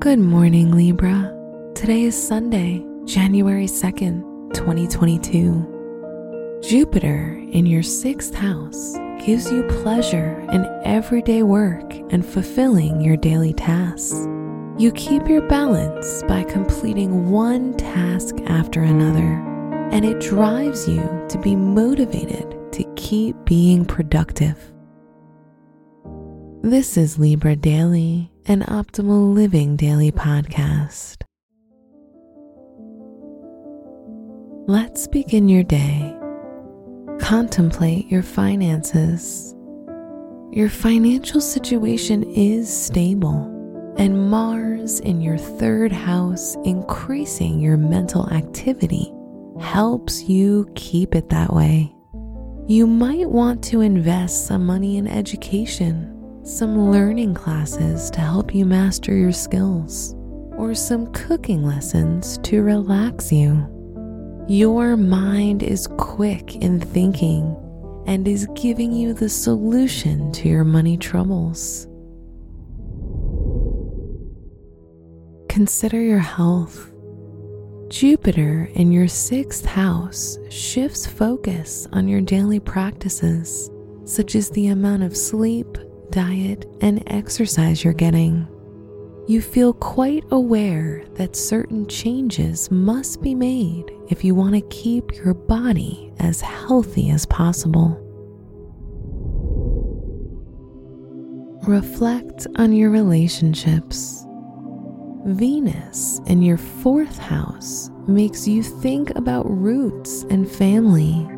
Good morning, Libra. Today is Sunday, January 2nd, 2022. Jupiter in your sixth house gives you pleasure in everyday work and fulfilling your daily tasks. You keep your balance by completing one task after another, and it drives you to be motivated to keep being productive. This is Libra Daily, an optimal living daily podcast. Let's begin your day. Contemplate your finances. Your financial situation is stable, and Mars in your third house, increasing your mental activity, helps you keep it that way. You might want to invest some money in education, some learning classes to help you master your skills, or some cooking lessons to relax you. Your mind is quick in thinking and is giving you the solution to your money troubles. Consider your health. Jupiter in your sixth house shifts focus on your daily practices, such as the amount of sleep, diet, and exercise you're getting you feel quite aware that certain changes must be made if you want to keep your body as healthy as possible. Reflect on your relationships. Venus in your fourth house makes you think about roots and family.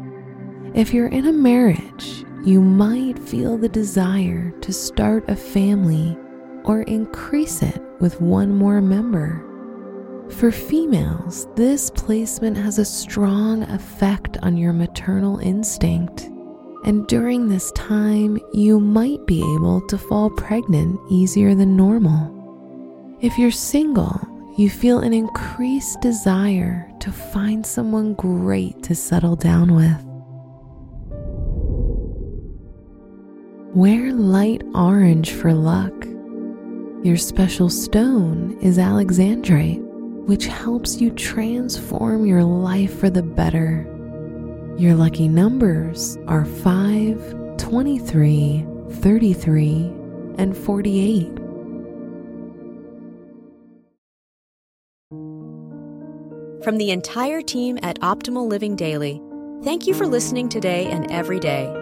If you're in a marriage, you might feel the desire to start a family or increase it with one more member. For females, this placement has a strong effect on your maternal instinct, and during this time, you might be able to fall pregnant easier than normal. If you're single, you feel an increased desire to find someone great to settle down with. Wear light orange for luck your special stone is alexandrite, which helps you transform your life for the better. Your lucky numbers are 5, 23, 33, and 48. From the entire team at Optimal Living Daily, thank you for listening today and every day.